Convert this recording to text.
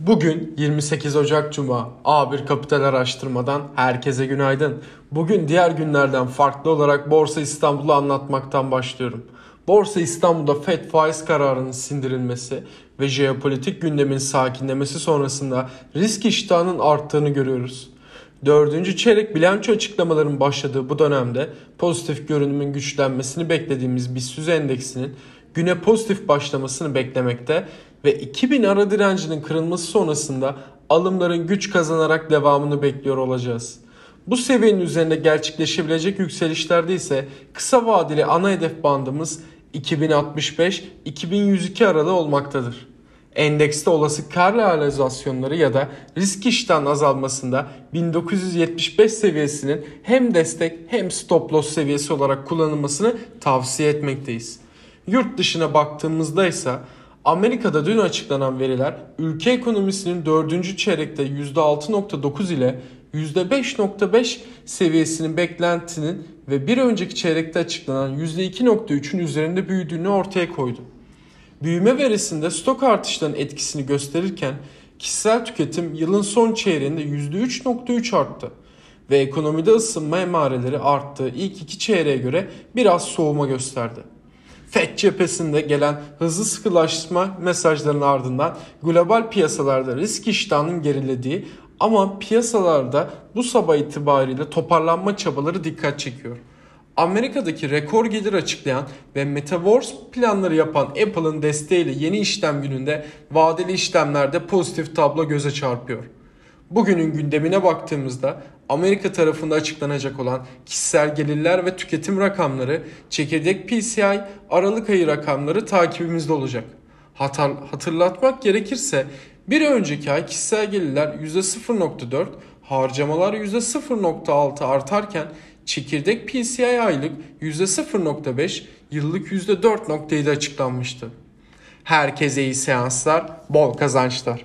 Bugün 28 Ocak Cuma A1 Kapital Araştırma'dan herkese günaydın. Bugün diğer günlerden farklı olarak Borsa İstanbul'u anlatmaktan başlıyorum. Borsa İstanbul'da FED faiz kararının sindirilmesi ve jeopolitik gündemin sakinlemesi sonrasında risk iştahının arttığını görüyoruz. Dördüncü çeyrek bilanço açıklamaların başladığı bu dönemde pozitif görünümün güçlenmesini beklediğimiz BIST endeksinin güne pozitif başlamasını beklemekte ve 2000 ara direncinin kırılması sonrasında alımların güç kazanarak devamını bekliyor olacağız. Bu seviyenin üzerinde gerçekleşebilecek yükselişlerde ise kısa vadeli ana hedef bandımız 2065-2102 aralığı olmaktadır. Endekste olası kar realizasyonları ya da risk iştahın azalmasında 1975 seviyesinin hem destek hem stop loss seviyesi olarak kullanılmasını tavsiye etmekteyiz. Yurt dışına baktığımızda ise Amerika'da dün açıklanan veriler ülke ekonomisinin 4. çeyrekte %6.9 ile %5.5 seviyesinin beklentinin ve bir önceki çeyrekte açıklanan %2.3'ün üzerinde büyüdüğünü ortaya koydu. Büyüme verisinde stok artışlarının etkisini gösterirken kişisel tüketim yılın son çeyreğinde %3.3 arttı ve ekonomide ısınma emareleri arttığı ilk iki çeyreğe göre biraz soğuma gösterdi. FED cephesinde gelen hızlı sıkılaşma mesajlarının ardından global piyasalarda risk iştahının gerilediği ama piyasalarda bu sabah itibariyle toparlanma çabaları dikkat çekiyor. Amerika'daki rekor gelir açıklayan ve Metaverse planları yapan Apple'ın desteğiyle yeni işlem gününde vadeli işlemlerde pozitif tablo göze çarpıyor. Bugünün gündemine baktığımızda Amerika tarafında açıklanacak olan kişisel gelirler ve tüketim rakamları, çekirdek PCI, Aralık ayı rakamları takibimizde olacak. Hatar, hatırlatmak gerekirse bir önceki ay kişisel gelirler %0.4, harcamalar %0.6 artarken çekirdek PCI aylık %0.5, yıllık %4.7 açıklanmıştı. Herkese iyi seanslar, bol kazançlar.